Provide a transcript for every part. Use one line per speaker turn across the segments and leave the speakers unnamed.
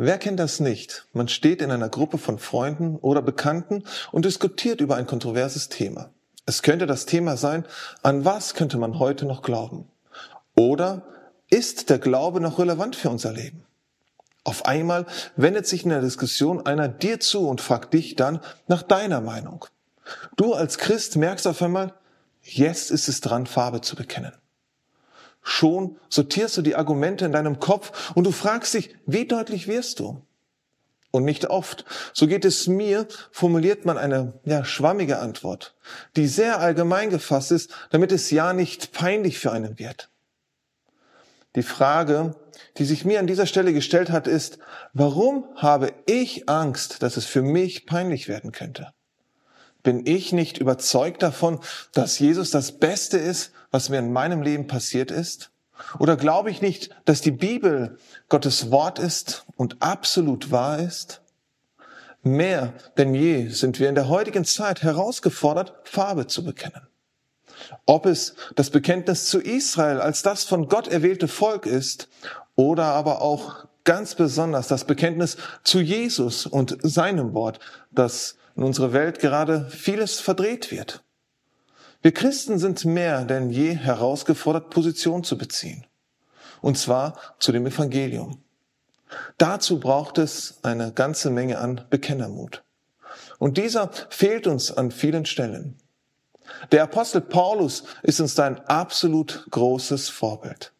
Wer kennt das nicht? Man steht in einer Gruppe von Freunden oder Bekannten und diskutiert über ein kontroverses Thema. Es könnte das Thema sein, an was könnte man heute noch glauben? Oder ist der Glaube noch relevant für unser Leben? Auf einmal wendet sich in der Diskussion einer dir zu und fragt dich dann nach deiner Meinung. Du als Christ merkst auf einmal, jetzt ist es dran, Farbe zu bekennen. Schon sortierst du die Argumente in deinem Kopf und du fragst dich, wie deutlich wirst du? Und nicht oft. So geht es mir, formuliert man eine ja, schwammige Antwort, die sehr allgemein gefasst ist, damit es ja nicht peinlich für einen wird. Die Frage, die sich mir an dieser Stelle gestellt hat, ist, warum habe ich Angst, dass es für mich peinlich werden könnte? Bin ich nicht überzeugt davon, dass Jesus das Beste ist, was mir in meinem Leben passiert ist? Oder glaube ich nicht, dass die Bibel Gottes Wort ist und absolut wahr ist? Mehr denn je sind wir in der heutigen Zeit herausgefordert, Farbe zu bekennen. Ob es das Bekenntnis zu Israel als das von Gott erwählte Volk ist oder aber auch ganz besonders das Bekenntnis zu Jesus und seinem Wort, das in unserer Welt gerade vieles verdreht wird. Wir Christen sind mehr denn je herausgefordert, Position zu beziehen. Und zwar zu dem Evangelium. Dazu braucht es eine ganze Menge an Bekennermut. Und dieser fehlt uns an vielen Stellen. Der Apostel Paulus ist uns ein absolut großes Vorbild.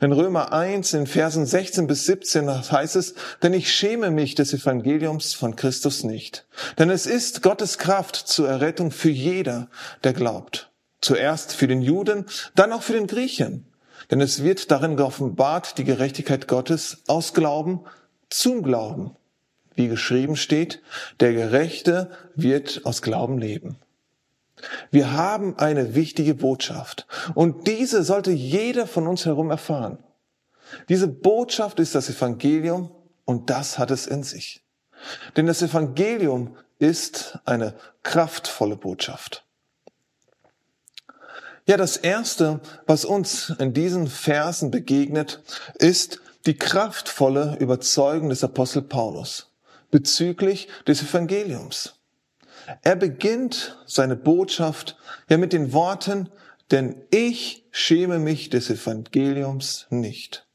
In Römer 1, in Versen 16 bis 17 heißt es, denn ich schäme mich des Evangeliums von Christus nicht. Denn es ist Gottes Kraft zur Errettung für jeder, der glaubt. Zuerst für den Juden, dann auch für den Griechen. Denn es wird darin geoffenbart die Gerechtigkeit Gottes aus Glauben zum Glauben. Wie geschrieben steht, der Gerechte wird aus Glauben leben. Wir haben eine wichtige Botschaft und diese sollte jeder von uns herum erfahren. Diese Botschaft ist das Evangelium und das hat es in sich. Denn das Evangelium ist eine kraftvolle Botschaft. Ja, das Erste, was uns in diesen Versen begegnet, ist die kraftvolle Überzeugung des Apostel Paulus bezüglich des Evangeliums. Er beginnt seine Botschaft ja mit den Worten, denn ich schäme mich des Evangeliums nicht.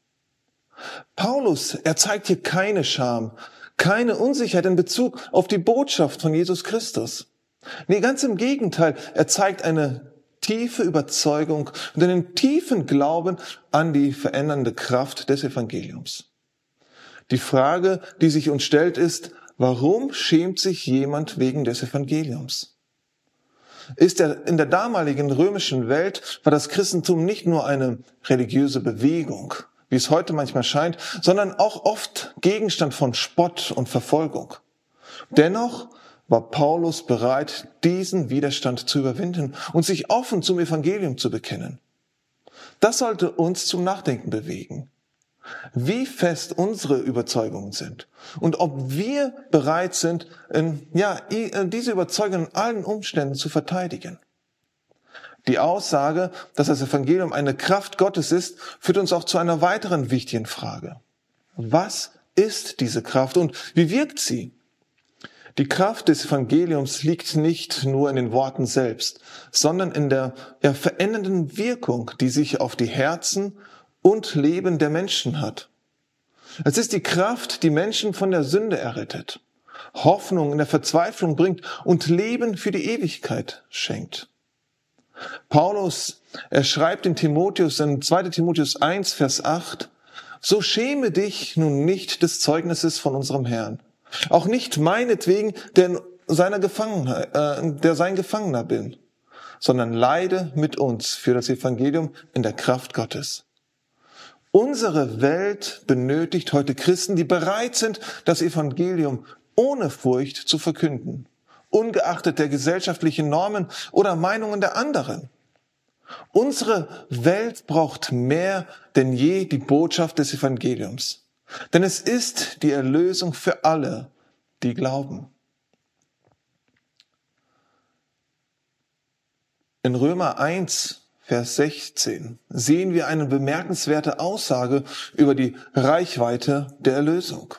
Paulus, er zeigt hier keine Scham, keine Unsicherheit in Bezug auf die Botschaft von Jesus Christus. Nee, ganz im Gegenteil, er zeigt eine tiefe Überzeugung und einen tiefen Glauben an die verändernde Kraft des Evangeliums. Die Frage, die sich uns stellt, ist, Warum schämt sich jemand wegen des Evangeliums? Ist er in der damaligen römischen Welt war das Christentum nicht nur eine religiöse Bewegung, wie es heute manchmal scheint, sondern auch oft Gegenstand von Spott und Verfolgung. Dennoch war Paulus bereit, diesen Widerstand zu überwinden und sich offen zum Evangelium zu bekennen. Das sollte uns zum Nachdenken bewegen wie fest unsere Überzeugungen sind und ob wir bereit sind, in, ja, äh, diese Überzeugung in allen Umständen zu verteidigen. Die Aussage, dass das Evangelium eine Kraft Gottes ist, führt uns auch zu einer weiteren wichtigen Frage. Was ist diese Kraft und wie wirkt sie? Die Kraft des Evangeliums liegt nicht nur in den Worten selbst, sondern in der verändernden Wirkung, die sich auf die Herzen und Leben der Menschen hat. Es ist die Kraft, die Menschen von der Sünde errettet, Hoffnung in der Verzweiflung bringt und Leben für die Ewigkeit schenkt. Paulus, er schreibt in Timotheus, in 2. Timotheus 1, Vers 8, so schäme dich nun nicht des Zeugnisses von unserem Herrn, auch nicht meinetwegen, der in seiner Gefangenheit, äh, der sein Gefangener bin, sondern leide mit uns für das Evangelium in der Kraft Gottes. Unsere Welt benötigt heute Christen, die bereit sind, das Evangelium ohne Furcht zu verkünden, ungeachtet der gesellschaftlichen Normen oder Meinungen der anderen. Unsere Welt braucht mehr denn je die Botschaft des Evangeliums, denn es ist die Erlösung für alle, die glauben. In Römer 1 Vers 16 sehen wir eine bemerkenswerte Aussage über die Reichweite der Erlösung.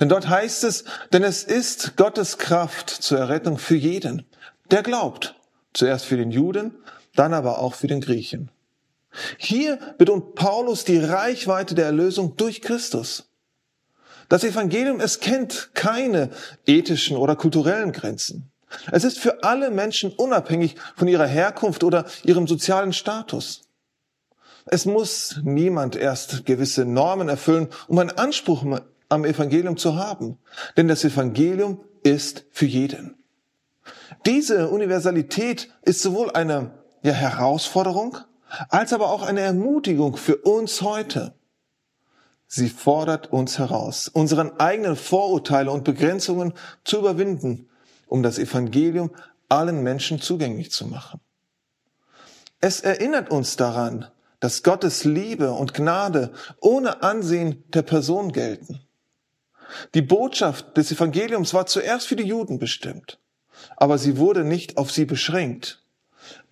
Denn dort heißt es, denn es ist Gottes Kraft zur Errettung für jeden, der glaubt. Zuerst für den Juden, dann aber auch für den Griechen. Hier betont Paulus die Reichweite der Erlösung durch Christus. Das Evangelium, es kennt keine ethischen oder kulturellen Grenzen. Es ist für alle Menschen unabhängig von ihrer Herkunft oder ihrem sozialen Status. Es muss niemand erst gewisse Normen erfüllen, um einen Anspruch am Evangelium zu haben. Denn das Evangelium ist für jeden. Diese Universalität ist sowohl eine ja, Herausforderung als aber auch eine Ermutigung für uns heute. Sie fordert uns heraus, unseren eigenen Vorurteile und Begrenzungen zu überwinden, um das Evangelium allen Menschen zugänglich zu machen. Es erinnert uns daran, dass Gottes Liebe und Gnade ohne Ansehen der Person gelten. Die Botschaft des Evangeliums war zuerst für die Juden bestimmt, aber sie wurde nicht auf sie beschränkt.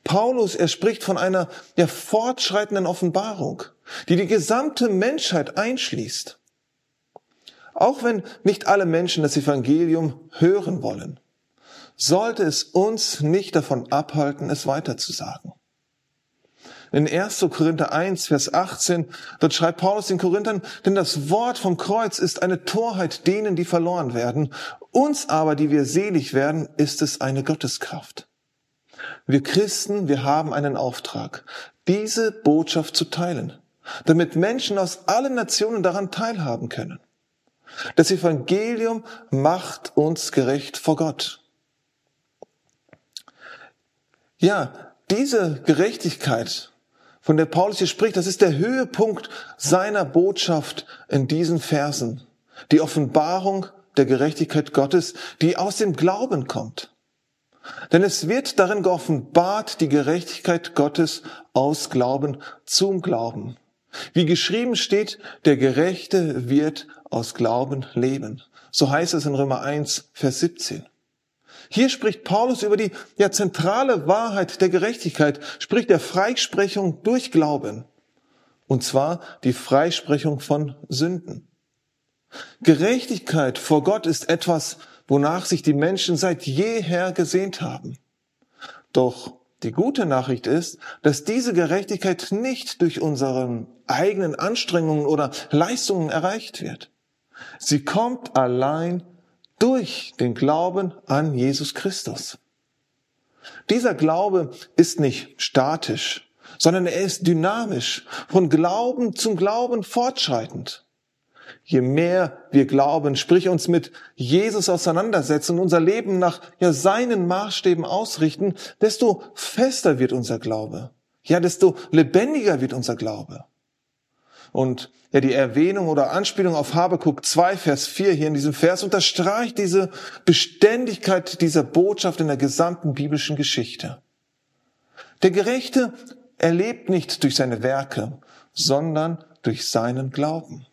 Paulus, er spricht von einer der fortschreitenden Offenbarung, die die gesamte Menschheit einschließt. Auch wenn nicht alle Menschen das Evangelium hören wollen, sollte es uns nicht davon abhalten, es weiterzusagen. In 1. Korinther 1, Vers 18, dort schreibt Paulus den Korinthern, denn das Wort vom Kreuz ist eine Torheit denen, die verloren werden. Uns aber, die wir selig werden, ist es eine Gotteskraft. Wir Christen, wir haben einen Auftrag, diese Botschaft zu teilen, damit Menschen aus allen Nationen daran teilhaben können. Das Evangelium macht uns gerecht vor Gott. Ja, diese Gerechtigkeit, von der Paulus hier spricht, das ist der Höhepunkt seiner Botschaft in diesen Versen. Die Offenbarung der Gerechtigkeit Gottes, die aus dem Glauben kommt. Denn es wird darin geoffenbart die Gerechtigkeit Gottes aus Glauben zum Glauben. Wie geschrieben steht, der Gerechte wird aus Glauben leben. So heißt es in Römer 1, Vers 17. Hier spricht Paulus über die ja, zentrale Wahrheit der Gerechtigkeit, spricht der Freisprechung durch Glauben. Und zwar die Freisprechung von Sünden. Gerechtigkeit vor Gott ist etwas, wonach sich die Menschen seit jeher gesehnt haben. Doch die gute Nachricht ist, dass diese Gerechtigkeit nicht durch unsere eigenen Anstrengungen oder Leistungen erreicht wird. Sie kommt allein durch den Glauben an Jesus Christus. Dieser Glaube ist nicht statisch, sondern er ist dynamisch, von Glauben zum Glauben fortschreitend. Je mehr wir glauben, sprich uns mit Jesus auseinandersetzen und unser Leben nach ja, seinen Maßstäben ausrichten, desto fester wird unser Glaube. Ja, desto lebendiger wird unser Glaube. Und ja, die Erwähnung oder Anspielung auf Habakuk 2, Vers 4 hier in diesem Vers unterstreicht diese Beständigkeit dieser Botschaft in der gesamten biblischen Geschichte. Der Gerechte erlebt nicht durch seine Werke, sondern durch seinen Glauben.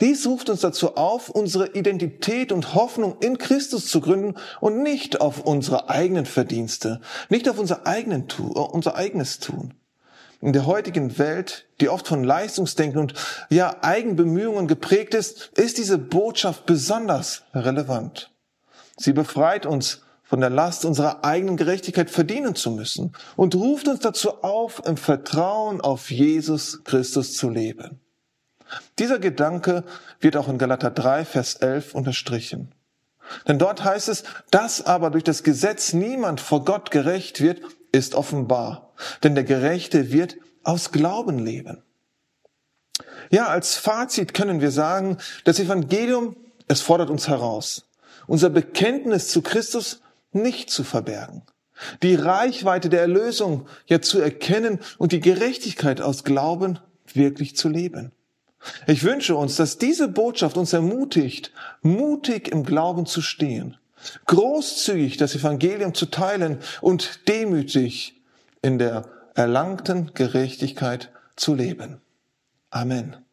Dies ruft uns dazu auf, unsere Identität und Hoffnung in Christus zu gründen und nicht auf unsere eigenen Verdienste, nicht auf unser, eigenen, äh, unser eigenes Tun. In der heutigen Welt, die oft von Leistungsdenken und ja Eigenbemühungen geprägt ist, ist diese Botschaft besonders relevant. Sie befreit uns von der Last unserer eigenen Gerechtigkeit verdienen zu müssen und ruft uns dazu auf, im Vertrauen auf Jesus Christus zu leben. Dieser Gedanke wird auch in Galater 3, Vers 11 unterstrichen. Denn dort heißt es, dass aber durch das Gesetz niemand vor Gott gerecht wird, ist offenbar. Denn der Gerechte wird aus Glauben leben. Ja, als Fazit können wir sagen, das Evangelium, es fordert uns heraus, unser Bekenntnis zu Christus nicht zu verbergen, die Reichweite der Erlösung ja zu erkennen und die Gerechtigkeit aus Glauben wirklich zu leben. Ich wünsche uns, dass diese Botschaft uns ermutigt, mutig im Glauben zu stehen, großzügig das Evangelium zu teilen und demütig in der erlangten Gerechtigkeit zu leben. Amen.